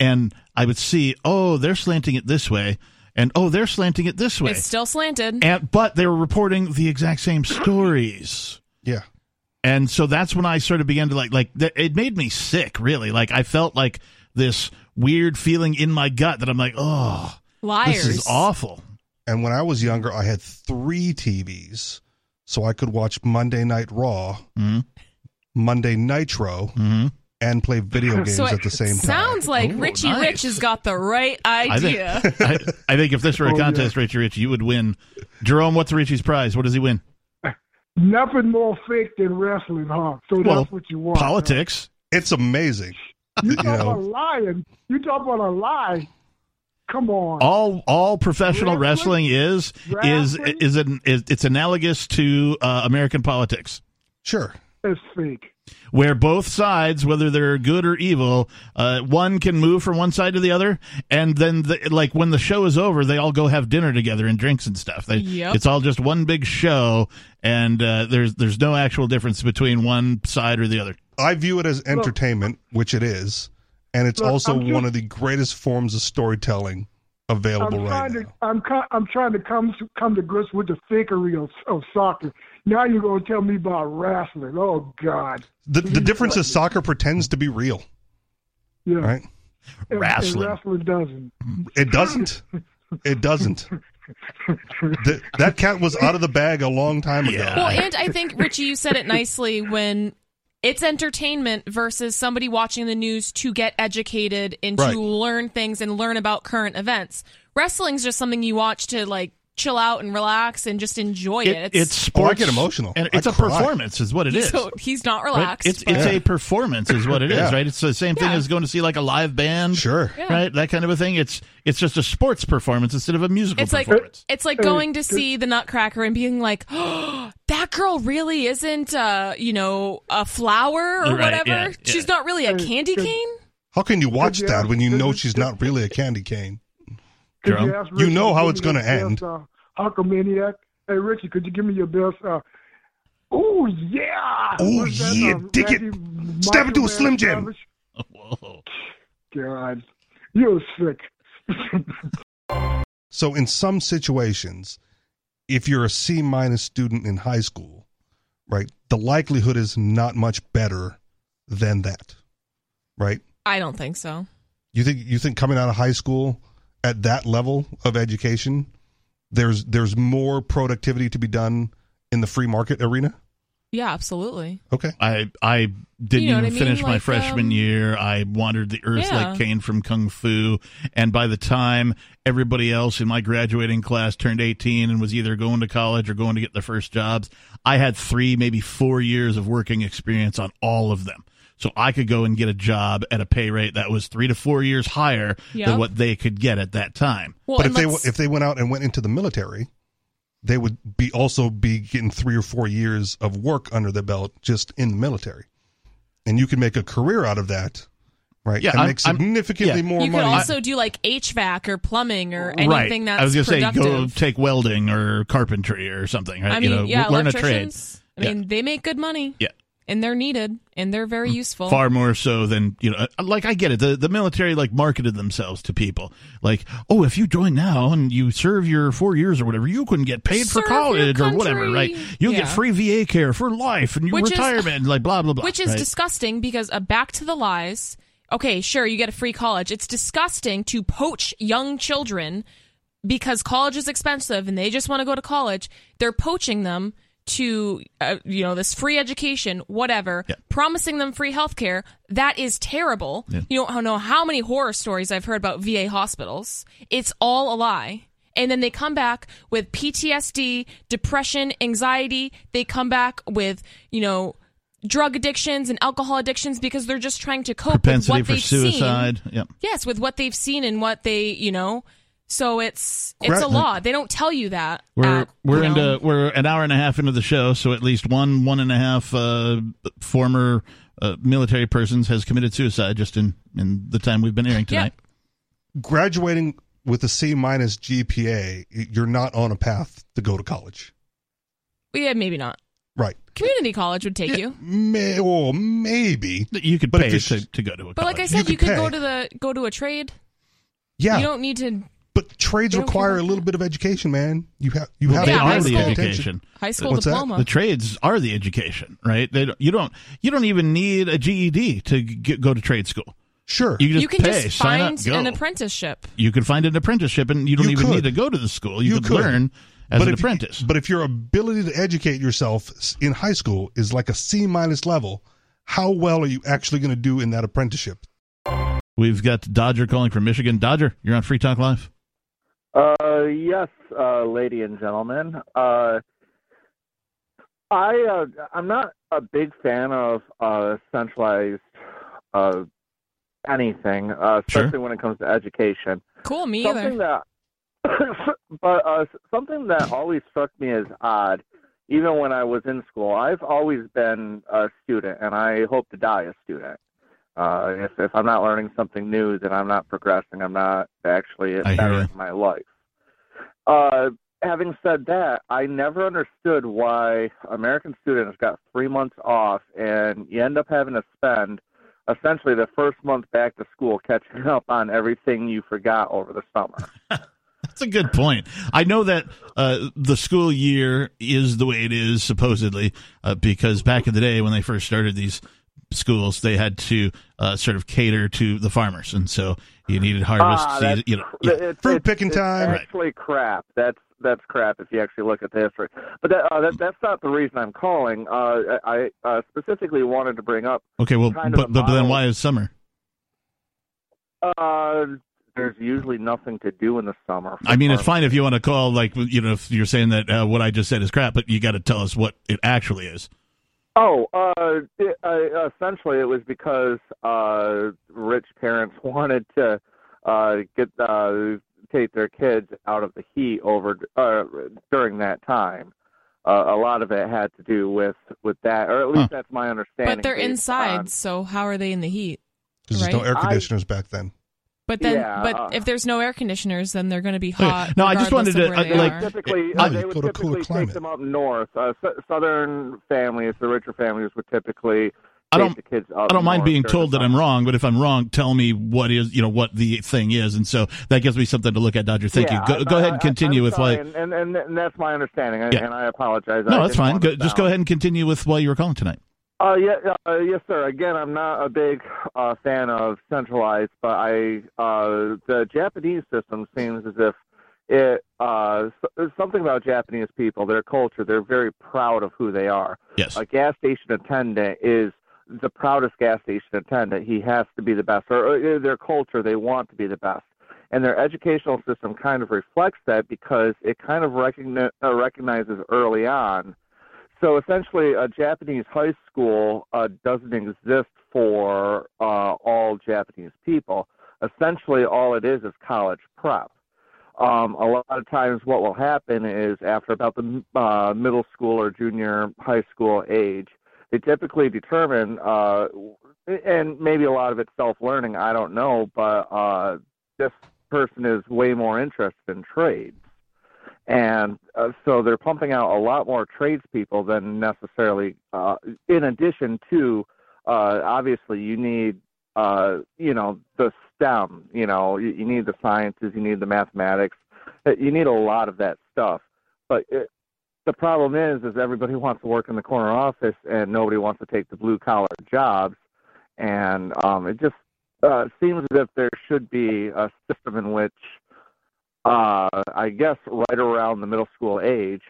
and I would see, oh, they're slanting it this way, and oh, they're slanting it this way, It's still slanted. and but they were reporting the exact same stories Yeah. and so that's when I sort of began to like like th- it made me sick really like I felt like this weird feeling in my gut that I'm like oh Liars. this is awful And when I was younger, I had three TVs, so I could watch Monday Night Raw, Mhm. Monday Nitro, Mhm. And play [LAUGHS] video games so at the same time. sounds like Ooh, Richie nice. Rich has got the right I think idea. [LAUGHS] I, I think if this were a Oh, yeah. contest Richie Rich you would win Jerome what's Richie's prize what does he win Nothing more fake than wrestling, huh? So Well, that's what you want. huh? politics It's amazing. [LAUGHS] You talk you know. about lying. You talk about a lie. Come on. all all professional wrestling, Wrestling? is is is an is it's analogous to uh, American politics Sure. It's fake. Where both sides, whether they're good or evil, uh, one can move from one side to the other, and then the, like when the show is over, they all go have dinner together and drinks and stuff. They, Yep. It's all just one big show, and uh, there's there's no actual difference between one side or the other. I view it as entertainment, which it is, and it's Look, also just- one of the greatest forms of storytelling available I'm right trying now. to. I'm. I'm trying to come to, come to grips with the fakery of, of soccer. Now you're gonna tell me about wrestling. Oh God. The, the difference is soccer pretends to be real, Yeah. right? And- and Wrestling. wrestling doesn't. It doesn't. It doesn't. Th- that cat was out of the bag a long time ago. Yeah. Well, and I think Richie, you said it nicely when it's entertainment versus somebody watching the news to get educated and to learn things and learn about current events. Wrestling's just something you watch to like chill out and relax and just enjoy it. It, it's Oh, I get emotional. and it's a cry. performance, is what it is. so he's not right? relaxed. It's but- it's a performance, is what it is, Yeah. right? It's the same thing Yeah. as going to see like a live band, Sure. Yeah. right? That kind of a thing. It's it's just a sports performance instead of a musical It's like performance. it's like going to see the Nutcracker and being like, oh, [GASPS] "That girl really isn't, uh, you know, a flower or Right, whatever. yeah, She's yeah. not really a candy cane." How can you watch that when you know she's not really a candy cane? Could Jerome? ask You know how it's gonna end. best, Uh, Hulkamaniac. Hey Richie, could you give me your best? Uh, oh yeah. Oh yeah, uh, dig it. Randy Stab it to a Slim Jim. Savage? [LAUGHS] Whoa. God, you're sick. [LAUGHS] So in some situations, if you're a C minus student in high school, right, the likelihood is not much better than that. Right? I don't think so. You think you think coming out of high school at that level of education, there's there's more productivity to be done in the free market arena? Yeah, absolutely. Okay. I I didn't You know even I mean? finish my freshman um, year. I wandered the earth Yeah. like Caine from Kung Fu, and by the time everybody else in my graduating class turned 18 and was either going to college or going to get their first jobs, I had 3 maybe 4 years of working experience on all of them. So I could go and get a job at a pay rate that was 3 to 4 years higher Yep. than what they could get at that time. Well, but if they let's- if they went out and went into the military, they would be also be getting three or four years of work under the belt just in the military, and you can make a career out of that, right? Yeah, and I'm- make I'm- significantly yeah. more you could money. also do like HVAC or plumbing or anything right. that's I was gonna productive. say go take welding or carpentry or something, right? I mean, you know, yeah, learn a trade. electricians. I Yeah. mean, they make good money. Yeah. And they're needed and they're very useful. far more so than you know like i get it the, the military like marketed themselves to people like oh if you join now and you serve your four years or whatever you can get paid for Serve your college or whatever right you'll get free va care for life and your Which is- retirement like blah blah blah which is right? disgusting because uh, back to the lies okay, sure, you get a free college. It's disgusting to poach young children because college is expensive and they just want to go to college. They're poaching them to uh, you know this free education whatever Yeah. promising them free health care that is terrible Yeah. you don't know how many horror stories i've heard about va hospitals it's all a lie and then they come back with ptsd depression anxiety they come back with you know drug addictions and alcohol addictions because they're just trying to cope with what for they've seen. Yep. yes with what they've seen and what they you know so it's it's Correct. a law they don't tell you that We're at, we're you know, into we're an hour and a half into the show, so at least one one and a half uh, former uh, military persons has committed suicide just in in the time we've been airing tonight. Graduating with a C minus GPA, you're not on a path to go to college. yeah maybe not Right. community college would take you May, or maybe. You could But pay to, it's- to go to a but like i said You you, could could go to the go to a trade Yeah. you don't need to but trades require a little bit of education, man. You have you Well, have they Yeah, to high are pay the school. attention. education. high school What's that? diploma The trades are the education, right? They don't, you don't you don't even need a GED to get, go to trade school. Sure. You just you can pay, just sign find up, an apprenticeship you can find an apprenticeship, and you don't You even could. need to go to the school. You, You could, could. learn as but an if, apprentice. But if your ability to educate yourself in high school is like a C minus level, how well are you actually going to do in that apprenticeship? We've got Dodger calling from Michigan. Dodger, you're on Free Talk Live. Uh, yes, uh, lady and gentlemen. Uh, I uh, I'm not a big fan of uh, centralized uh, anything, uh, Sure. especially when it comes to education. cool me something either that, [COUGHS] but uh, something that always struck me as odd, even when I was in school. I've always been a student, and I hope to die a student. Uh, if if I'm not learning something new, then I'm not progressing. I'm not actually bettering my life. Uh, having said that, I never understood why American students got three months off, and you end up having to spend essentially the first month back to school catching up on everything you forgot over the summer. [LAUGHS] That's a good point. I know that uh, the school year is the way it is supposedly uh, because back in the day when they first started these schools, they had to uh, sort of cater to the farmers, and so you needed harvest Ah, season. You know, yeah. it's- Fruit it's- picking it's time. Right. Actually, crap. That's that's crap if you actually look at the history. But that, uh, that that's not the reason I'm calling. Uh, I I, uh, specifically wanted to bring up. okay. Well, kind of but, but then why is summer? Uh, there's usually nothing to do in the summer. I mean, it's fine if you want to call like you know if you're saying that uh, what I just said is crap, but you got to tell us what it actually is. Oh, uh, it, uh, essentially, it was because uh, rich parents [LAUGHS] wanted to uh, get uh, take their kids out of the heat over uh, during that time. Uh, a lot of it had to do with with that, or at least Huh. that's my understanding. but they're inside on- so how are they in the heat Because there's no Right. air I- conditioners back then. But then Yeah, but uh, if there's no air conditioners then they're going to be Okay. hot No, I just regardless wanted to, where uh, they like- typically, uh, you they go would to a cooler typically climate. take them up north. Uh, s- southern families, the richer families, would typically I take don't- the kids I don't mind being told that I'm wrong, but if I'm wrong, tell me what is you know what the thing is, and so that gives me something to look at. Dodger, thank Yeah, you. Go, I- go ahead and continue I'm with sorry, why. and, and, and and that's my understanding, and, Yeah. and I apologize. No, that's didn't fine. Go, just go ahead and continue with why you were calling tonight. Uh, yeah, uh, yes, sir. Again, I'm not a big uh, fan of centralized, but I uh, the Japanese system seems as if it uh, there's something about Japanese people, their culture. They're very proud of who they are. Yes. A gas station attendant is the proudest gas station attendant. He has to be the best. Or uh, their culture, they want to be the best. And their educational system kind of reflects that because it kind of recogni- uh, recognizes early on so essentially, a Japanese high school uh, doesn't exist for uh, all Japanese people. Essentially, all it is is college prep. Um, a lot of times, what will happen is after about the uh, middle school or junior high school age, they typically determine, uh, and maybe a lot of it's self-learning. I don't know, but uh, this person is way more interested in trades and uh, so they're pumping out a lot more tradespeople than necessarily. Uh, in addition to, uh, obviously, you need, uh, you know, the STEM. You know, you, you need the sciences, you need the mathematics, Uh, you need a lot of that stuff. But it, the problem is, is everybody [LAUGHS] wants to work in the corner office, and nobody wants to take the blue collar jobs, and um, it just uh, seems as if there should be a system in which, uh, I guess, right around the middle school age,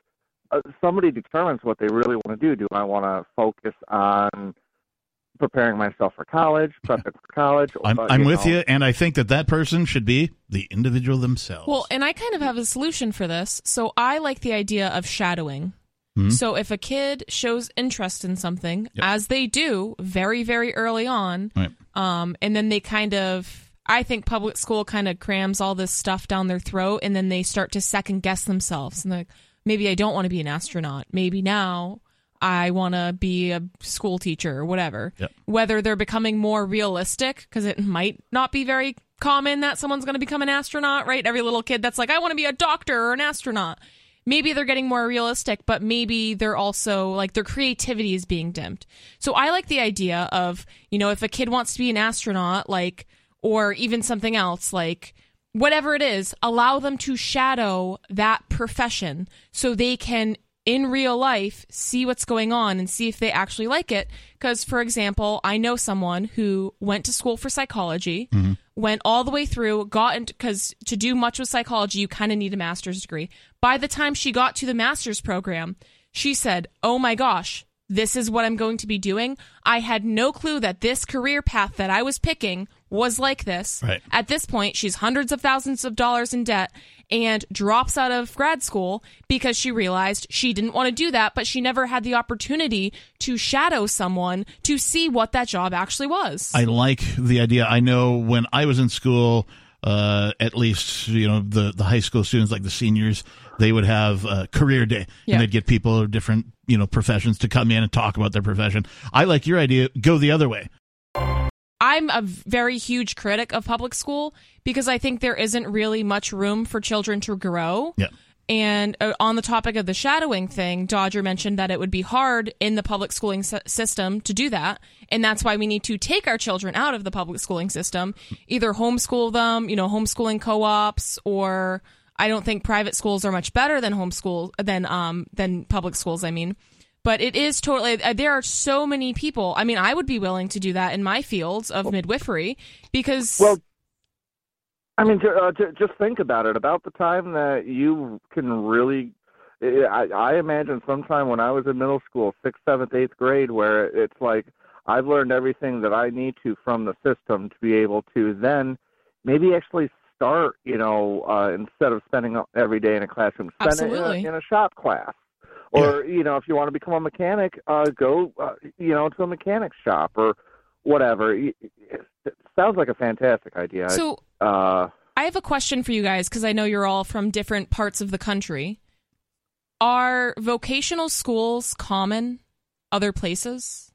uh, somebody determines what they really want to do. Do I want to focus on preparing myself for college, prepping for college? I'm, uh, I'm you with know, you, and I think that that person should be the individual themselves. Well, and I kind of have a solution for this. So I like the idea of shadowing. Mhm. So if a kid shows interest in something, Yep. as they do very, very early on, Right. um, and then they kind of, I think public school kind of crams all this stuff down their throat, and then they start to second guess themselves. And like, maybe I don't want to be an astronaut. Maybe now I want to be a school teacher or whatever. Yep. Whether they're becoming more realistic, because it might not be very common that someone's going to become an astronaut, right? Every little kid that's like, I want to be a doctor or an astronaut. Maybe they're getting more realistic, but maybe they're also like their creativity is being dimmed. So I like the idea of, you know, if a kid wants to be an astronaut, like, or even something else, like, whatever it is, allow them to shadow that profession so they can in real life see what's going on and see if they actually like it. Because for example i know someone who went to school for psychology mm-hmm. went all the way through got into because to do much with psychology you kind of need a master's degree. By the time she got to the master's program she said oh my gosh this is what i'm going to be doing. I had no clue that this career path that i was picking was like this Right. at this point, she's hundreds of thousands of dollars in debt and drops out of grad school because she realized she didn't want to do that, but she never had the opportunity to shadow someone to see what that job actually was. I like the idea. I know when I was in school, uh, at least you know the the high school students, like the seniors, they would have a career day, Yeah. and they'd get people of different you know professions to come in and talk about their profession. I like your idea. Go the other way. I'm a very huge critic of public school because I think there isn't really much room for children to grow. Yeah. And uh, on the topic of the shadowing thing, Dodger mentioned that it would be hard in the public schooling system to do that. And that's why we need to take our children out of the public schooling system, either homeschool them, you know, homeschooling co ops, or I don't think private schools are much better than homeschool, than, um, than public schools, I mean. But it is totally, uh, there are so many people. I mean, I would be willing to do that in my fields of midwifery because. Well, I mean, uh, ju- just think about it. About the time that you can really, I, I imagine sometime when I was in middle school, sixth, seventh, eighth grade, where it's like I've learned everything that I need to from the system to be able to then maybe actually start, you know, uh, instead of spending every day in a classroom, spend it in a, in a shop class. Or you know, if you want to become a mechanic, uh, go uh, you know to a mechanic shop or whatever. It sounds like a fantastic idea. so uh, I have a question for you guys because I know you're all from different parts of the country. Are vocational schools common other places?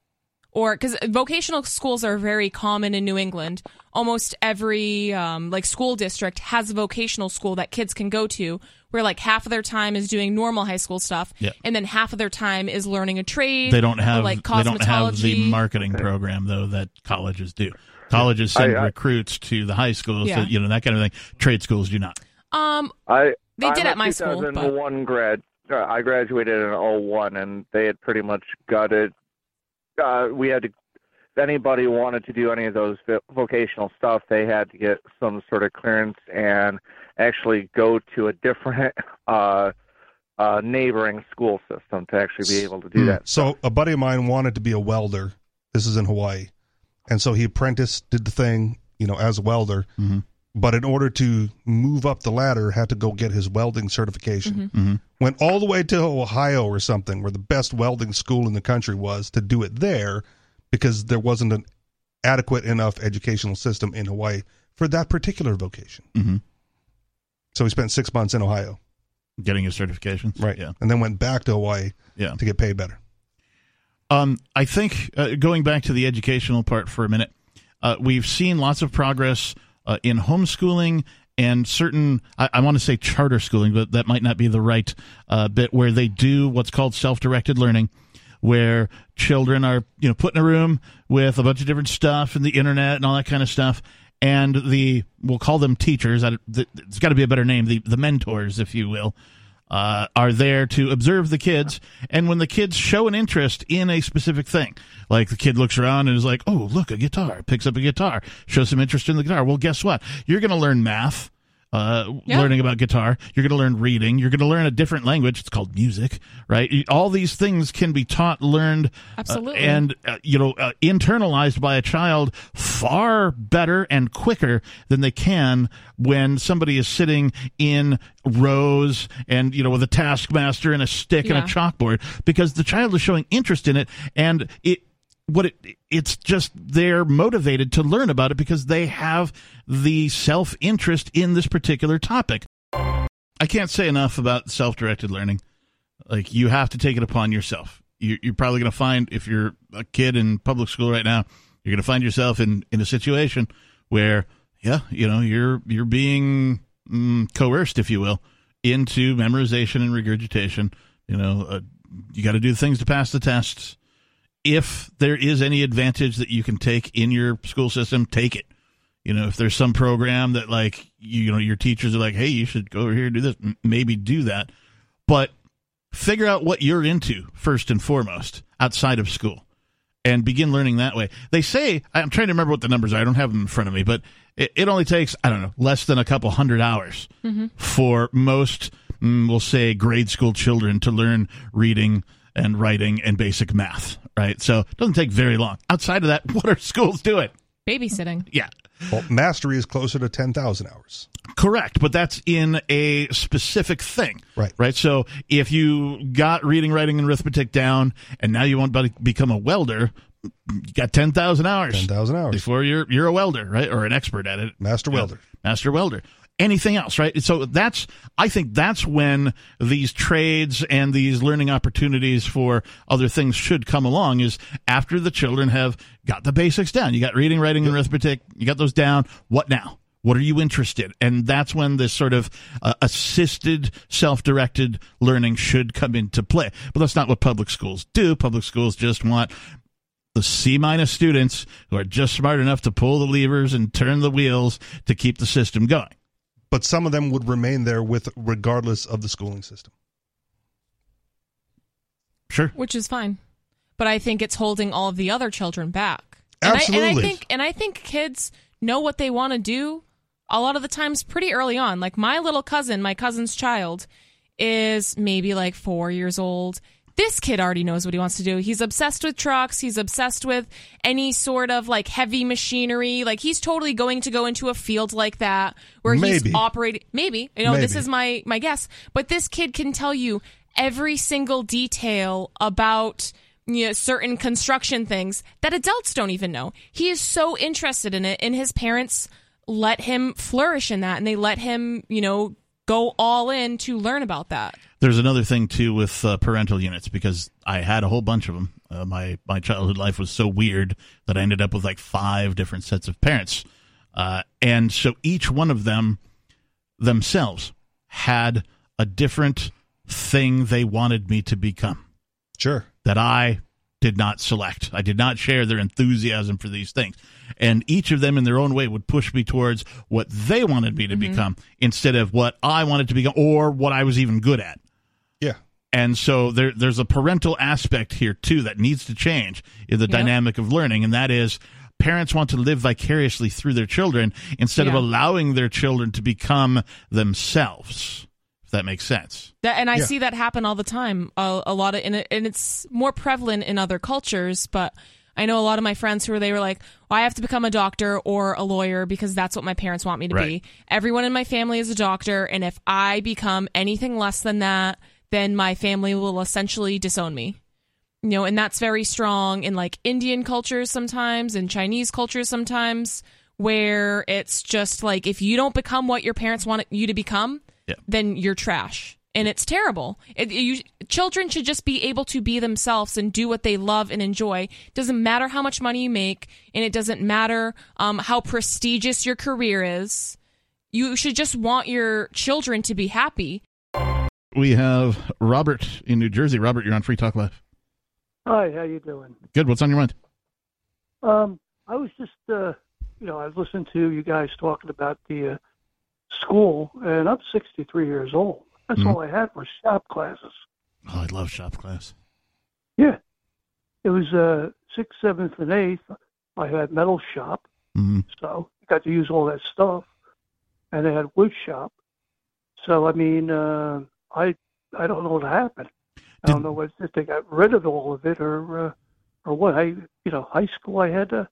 Or because vocational schools are very common in New England. Almost every um, like school district has a vocational school that kids can go to, where like half of their time is doing normal high school stuff, Yeah. and then half of their time is learning a trade. They don't or, have like they don't have the cosmetology. marketing program though that colleges do. Colleges send I- I- recruits to the high schools, Yeah. so, you know that kind of thing. Trade schools do not. um, I They I'm did at my school, but- 2001 grad. Uh, I graduated in 01, and they had pretty much gutted. Uh, we had to. If anybody wanted to do any of those vocational stuff, they had to get some sort of clearance and actually go to a different [LAUGHS] uh, uh, neighboring school system to actually be able to do that. So a buddy of mine wanted to be a welder. This is in Hawaii, and so he apprenticed, did the thing, you know, as a welder. Mhm. But in order to move up the ladder, had to go get his welding certification. Mhm. Went all the way to Ohio or something, where the best welding school in the country was, to do it there, because there wasn't an adequate enough educational system in Hawaii for that particular vocation. So he spent six months in Ohio, Getting his certification, right? Yeah, and then went back to Hawaii yeah. to get paid better. Um, I think uh, going back to the educational part for a minute, uh, we've seen lots of progress uh, in homeschooling and certain, I, I want to say charter schooling, but that might not be the right uh, bit where they do what's called self-directed learning, where children are you know put in a room with a bunch of different stuff and the internet and all that kind of stuff. And the we'll call them teachers. It's got to be a better name. The the mentors, if you will, uh, are there to observe the kids. And when the kids show an interest in a specific thing, like the kid looks around and is like, oh, look, a guitar, picks up a guitar, shows some interest in the guitar. Well, guess what? You're going to learn math. Uh, Yeah. learning about guitar, you're going to learn reading, you're going to learn a different language. It's called music, right? All these things can be taught, learned, uh, Absolutely. and uh, you know, uh, internalized by a child far better and quicker than they can when somebody is sitting in rows and you know with a taskmaster and a stick and a chalkboard because the child is showing interest in it and it what it it's just they're motivated to learn about it because they have the self interest in this particular topic. I can't say enough about self directed learning. Like you have to take it upon yourself. You, you're probably going to find if you're a kid in public school right now, you're going to find yourself in in a situation where yeah, you know you're you're being mm, coerced, if you will, into memorization and regurgitation. You know, uh, you got to do things to pass the tests if there is any advantage that you can take in your school system, take it. You know, if there's some program that like you, you know your teachers are like, hey, you should go over here and do this, maybe do that. But figure out what you're into first and foremost outside of school, and begin learning that way. They say I'm trying to remember what the numbers are. I don't have them in front of me, but it, it only takes I don't know less than a couple hundred hours for most, mm, we'll say, grade school children to learn reading and writing and basic math. Right, so it doesn't take very long. Outside of that, [LAUGHS] what are schools doing? Babysitting. Yeah, Well, mastery is closer to 10,000 hours. Correct, but that's in a specific thing. Right. Right. So if you got reading, writing, and arithmetic down, and now you want to become a welder, you got ten thousand hours. 10,000 hours. before you're you're a welder, right, or an expert at it. Master welder. Master welder. Anything else, right? So that's I think that's when these trades and these learning opportunities for other things should come along is after the children have got the basics down. You got reading, writing, and arithmetic, you got those down. What now? What are you interested? And that's when this sort of uh, assisted, self-directed learning should come into play. But that's not what public schools do. Public schools just want the C minus students who are just smart enough to pull the levers and turn the wheels to keep the system going. But some of them would remain there with regardless of the schooling system. Sure. which is fine. But I think it's holding all of the other children back. And I, and I think and I think kids know what they want to do a lot of the times pretty early on. Like my little cousin, my cousin's child is maybe like 4 years old. This kid already knows what he wants to do. He's obsessed with trucks. He's obsessed with any sort of like heavy machinery. Like he's totally going to go into a field like that where Maybe. he's operating. Maybe you know this is my my guess. But this kid can tell you every single detail about you know, certain construction things that adults don't even know. He is so interested in it, and his parents let him flourish in that, and they let him, you know, go all in to learn about that. There's another thing too with uh, parental units because I had a whole bunch of them. Uh, my my childhood life was so weird that I ended up with like five different sets of parents, uh, and so each one of them themselves had a different thing they wanted me to become. Sure. that I did not select. I did not share their enthusiasm for these things. And each of them in their own way would push me towards what they wanted me to mm-hmm. become instead of what I wanted to become or what I was even good at. Yeah. And so there, there's a parental aspect here too that needs to change in the Yeah. dynamic of learning, and that is parents want to live vicariously through their children instead of allowing their children to become themselves. If that makes sense. That, and I Yeah. see that happen all the time. A, a lot of, and, it, and it's more prevalent in other cultures. But I know a lot of my friends who are they were like, well, "I have to become a doctor or a lawyer because that's what my parents want me to Right. be." Everyone in my family is a doctor, and if I become anything less than that, then my family will essentially disown me. You know, and that's very strong in like Indian cultures sometimes, and Chinese cultures sometimes, where it's just like if you don't become what your parents want you to become, Yeah. then you're trash. And it's terrible. It, you, children should just be able to be themselves and do what they love and enjoy. Doesn't matter how much money you make, and it doesn't matter um, how prestigious your career is. You should just want your children to be happy. We have Robert in New Jersey. Robert, you're on Free Talk Live. Hi, how you doing? Good. What's on your mind? Um, I was just, uh, you know, I was listening to you guys talking about the uh, school, and I'm 63 years old. That's Mhm. all I had was shop classes. Oh, I love shop class. Yeah. It was uh, sixth, seventh, and eighth. I had metal shop, hmm so I got to use all that stuff. And they had wood shop. So, I mean, uh, I I don't know what happened. I don't know what, if they got rid of all of it or uh, or what. I, you know, high school I had to.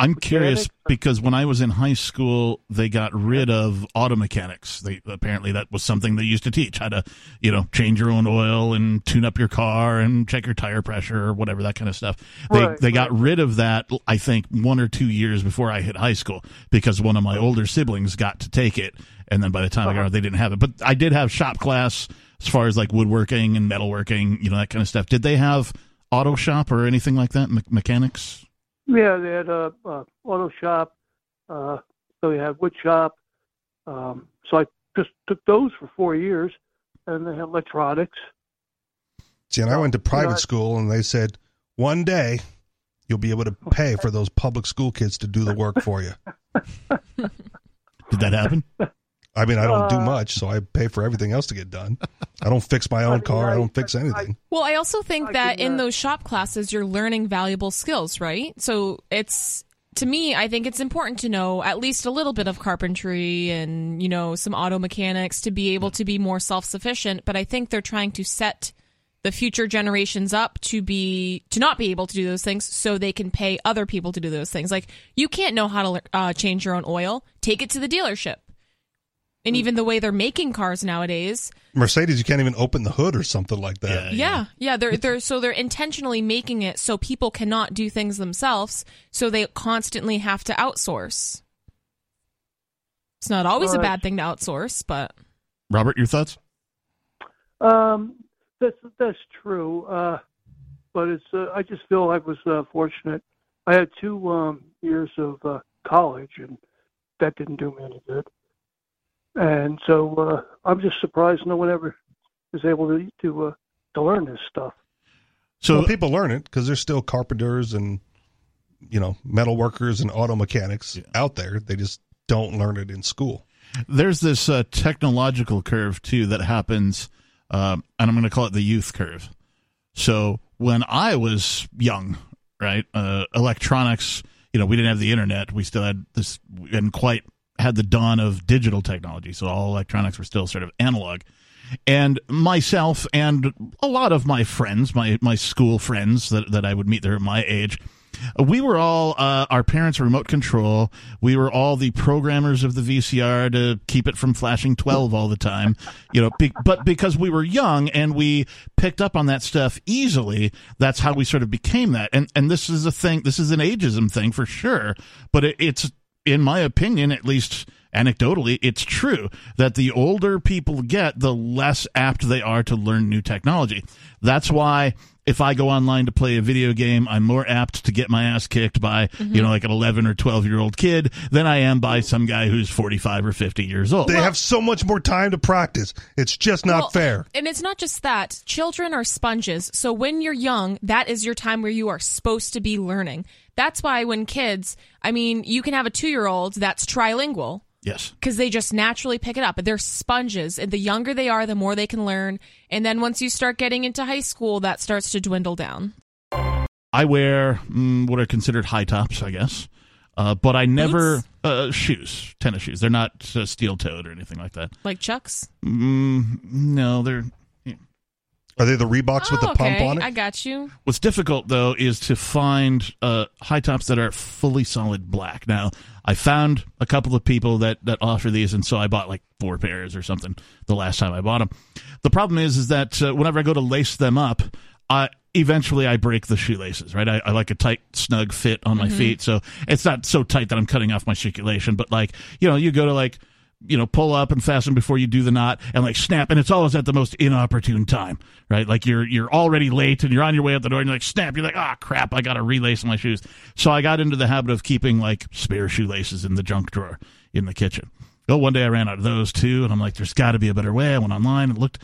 I'm curious because when I was in high school, they got rid of auto mechanics. They apparently that was something they used to teach how to, you know, change your own oil and tune up your car and check your tire pressure or whatever that kind of stuff. They Right, they got right. rid of that I think one or two years before I hit high school because one of my older siblings got to take it, and then by the time I got Uh-huh. out, they didn't have it. But I did have shop class as far as like woodworking and metalworking, you know, that kind of stuff. Did they have auto shop or anything like that? Me- mechanics? Yeah, they had a, a auto shop. Uh, so we had wood shop. Um, so I just took those for four years, and they had electronics. See, and I went to private I- school, and they said one day you'll be able to pay for those public school kids to do the work for you. [LAUGHS] Did that happen? [LAUGHS] I mean, I don't do Uh, much, so I pay for everything else to get done. I don't fix my own mean, car. I I- don't fix I- anything. Well, I also think I that in those shop classes, you're learning valuable skills, right? So it's to me, I think it's important to know at least a little bit of carpentry and you know some auto mechanics to be able to be more self sufficient. But I think they're trying to set the future generations up to be to not be able to do those things so they can pay other people to do those things like you can't know how to uh, change your own oil take it to the dealership and even the way they're making cars nowadays Mercedes, you can't even open the hood or something like that. yeah, yeah. They're they're so they're intentionally making it so people cannot do things themselves, so they constantly have to outsource. It's not always a bad thing to outsource, but Robert, your thoughts? Um, that's that's true. Uh, but it's uh, I just feel I was uh, fortunate. I had two um, years of uh, college, and that didn't do me any good. And so uh, I'm just surprised no one ever is able to to uh, to learn this stuff. So well, people learn it because there's still carpenters and you know metal workers and auto mechanics out there. They just don't learn it in school. there's this uh, technological curve too that happens, um, and I'm going to call it the youth curve. So when I was young, right, uh, electronics, you know, we didn't have the internet. We still had this, we hadn't quite had the dawn of digital technology. So all electronics were still sort of analog. And myself and a lot of my friends, my my school friends that that I would meet there at my age, we were all uh, our parents' remote control. We were all the programmers of the VCR to keep it from flashing twelve all the time. [LAUGHS] You know, be, but because we were young and we picked up on that stuff easily, that's how we sort of became that. And and this is a thing. This is an ageism thing for sure. But it, it's in my opinion, at least anecdotally, it's true that the older people get, the less apt they are to learn new technology. That's why if I go online to play a video game, I'm more apt to get my ass kicked by, mm-hmm. you know, like an 11 or 12 year old kid than I am by some guy who's 45 or 50 years old. They have so much more time to practice. It's just not Well, fair. And it's not just that. Children are sponges. So when you're young, that is your time where you are supposed to be learning. That's why when kids, I mean, you can have a two year old that's trilingual yes. because they just naturally pick it up. They're sponges. And the younger they are, the more they can learn. And then once you start getting into high school, that starts to dwindle down. I wear mm, what are considered high tops, I guess. Uh, but I never uh, shoes, tennis shoes. They're not uh, steel toed or anything like that. Like Chucks. Mm, no, they're Are they the Reeboks with Oh, the pump on it? I got you. What's difficult though is to find uh, high tops that are fully solid black. Now, I found a couple of people that that offer these, and so I bought like four pairs or something the last time I bought them. The problem is, is that uh, whenever I go to lace them up, I eventually I break the shoelaces. Right, I, I like a tight, snug fit on my feet, so it's not so tight that I'm cutting off my circulation. But like, you know, you go to like you know, pull up and fasten before you do the knot and like snap. And it's always at the most inopportune time, right? Like you're, you're already late and you're on your way out the door and you're like, snap. You're like, ah, crap. I got to relace my shoes. So I got into the habit of keeping like spare shoelaces in the junk drawer in the kitchen. Well, one day I ran out of those too. And I'm like, there's got to be a better way. I went online and looked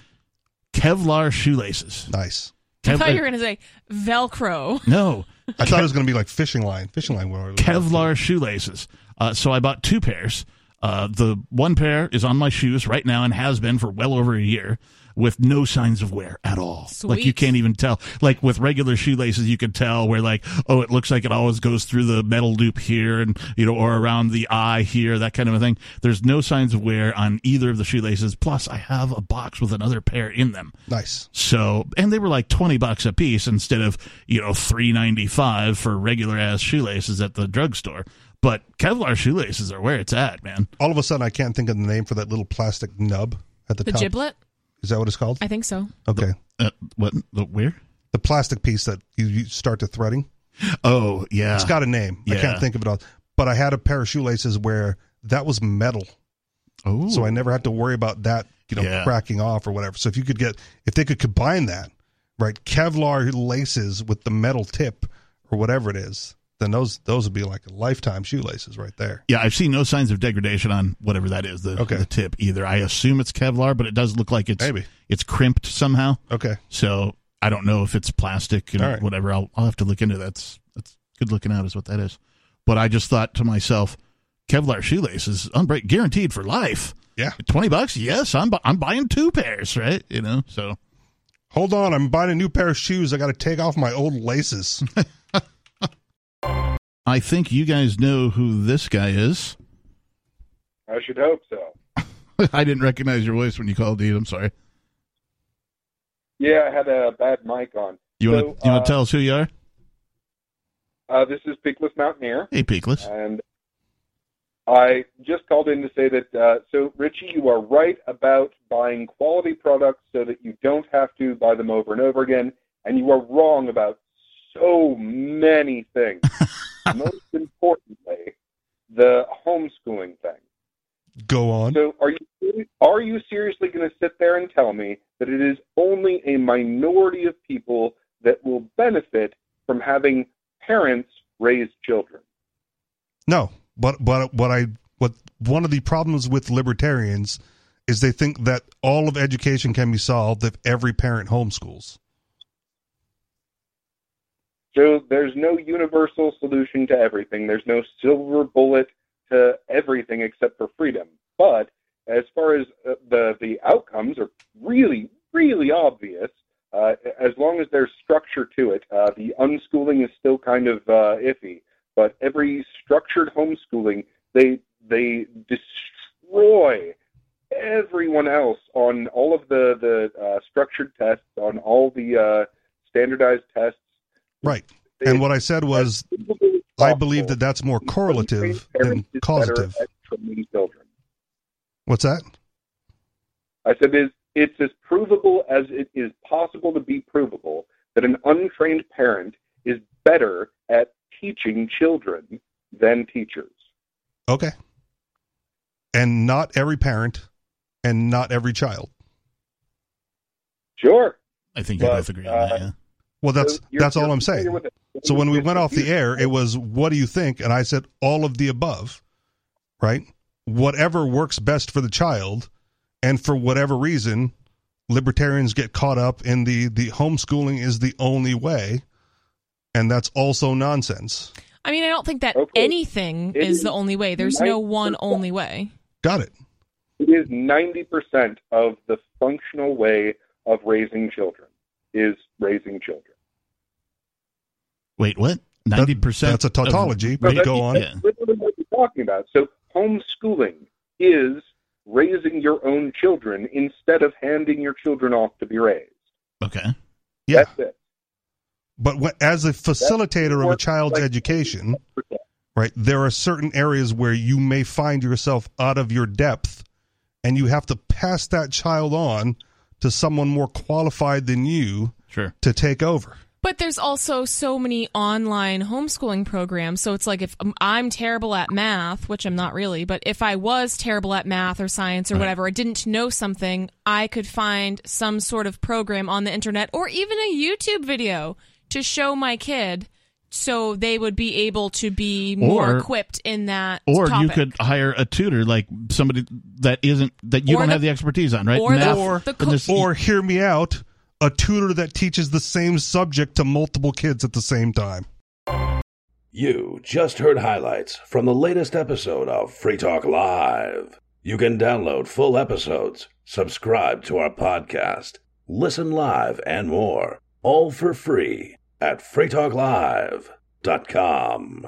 Kevlar shoelaces. Nice. I thought you were going to say Velcro. [LAUGHS] no, I thought it was going to be like fishing line. Fishing line. were- Kevlar shoelaces. Uh, so I bought two pairs. Uh, the one pair is on my shoes right now and has been for well over a year with no signs of wear at all. Like you can't even tell. Like with regular shoelaces, you can tell where like, oh, it looks like it always goes through the metal loop here and, you know, or around the eye here, that kind of a thing. There's no signs of wear on either of the shoelaces. Plus I have a box with another pair in them. Nice. So, and they were like 20 bucks a piece instead of, you know, 395 for regular ass shoelaces at the drugstore. But Kevlar shoelaces are where it's at, man. All of a sudden, I can't think of the name for that little plastic nub at the, top. The top. giblet? Is that what it's called? I think so. Okay. Uh, what? The where? The plastic piece that you, you start to threading. Oh, yeah. It's got a name. I can't think of it all. But I had a pair of shoelaces where that was metal. oh. So I never had to worry about that, you know, Yeah. cracking off or whatever. So if you could get, if they could combine that, right, Kevlar laces with the metal tip or whatever it is, then those those would be like lifetime shoelaces right there. Yeah, I've seen no signs of degradation on whatever that is, the, Okay. the tip either. I assume it's Kevlar, but it does look like it's Maybe. it's crimped somehow. Okay. So I don't know if it's plastic and All right. whatever. I'll I'll have to look into that. That's that's good looking out is what that is. But I just thought to myself, Kevlar shoelaces unbreak guaranteed for life. Yeah. Twenty bucks? Yes, I'm bu- I'm buying two pairs, right? You know, so Hold on, I'm buying a new pair of shoes. I got to take off my old laces. [LAUGHS] I think you guys know who this guy is. I should hope so. [LAUGHS] I didn't recognize your voice when you called, dude. I'm sorry. Yeah, I had a bad mic on. You want to you want uh, to tell us who you are? Uh, this is Peakless Mountaineer, Hey, Peakless. and I just called in to say that. Uh, so, Richie, you are right about buying quality products so that you don't have to buy them over and over again, and you are wrong about so many things. [LAUGHS] [LAUGHS] Most importantly, the homeschooling thing. Go on. So are you are you seriously going to sit there and tell me that it is only a minority of people that will benefit from having parents raise children? No, but but what I what one of the problems with libertarians is they think that all of education can be solved if every parent homeschools. So there's no universal solution to everything. There's no silver bullet to everything except for freedom. But as far as uh, the the outcomes are really really obvious. Uh, as long as there's structure to it, uh, the unschooling is still kind of uh, iffy. But every structured homeschooling, they they destroy everyone else on all of the the uh, structured tests, on all the uh, standardized tests. Right. And what I said was I believe that that's more correlative than causative. Children. What's that? I said is it's as provable as it is possible to be provable that an untrained parent is better at teaching children than teachers. Okay. And not every parent and not every child. Sure. I think you both agree on that. uh, Yeah. Well, that's So that's all I'm saying. So when we went off the air, it was what do you think? And I said all of the above. Right? Whatever works best for the child and for whatever reason libertarians get caught up in the the homeschooling is the only way and that's also nonsense. I mean, I don't think that Okay. anything It is is the only way. There's no 90%. one only way. Got it. It is 90% of the functional way of raising children is raising children. Wait, what? Ninety percent. That's a tautology, So but that- go on. That's literally what we're talking about. So homeschooling is raising your own children instead of handing your children off to be raised. Okay. Yeah. That's it. But when, as a facilitator of a child's like- education, right, there are certain areas where you may find yourself out of your depth and you have to pass that child on to someone more qualified than you Sure. to take over. But there's also so many online homeschooling programs. So it's like if um, I'm terrible at math, which I'm not really, but if I was terrible at math or science or Right. whatever, I didn't know something, I could find some sort of program on the internet or even a YouTube video to show my kid so they would be able to be more Or- equipped in that Or you could hire a tutor, like somebody that isn't that you Or don't the- have the expertise on, right? or the- Math, or the co- Or hear me out, a tutor that teaches the same subject to multiple kids at the same time. You just heard highlights from the latest episode of Free Talk Live. You can download full episodes, subscribe to our podcast, listen live, and more, all for free at freetalklive.com.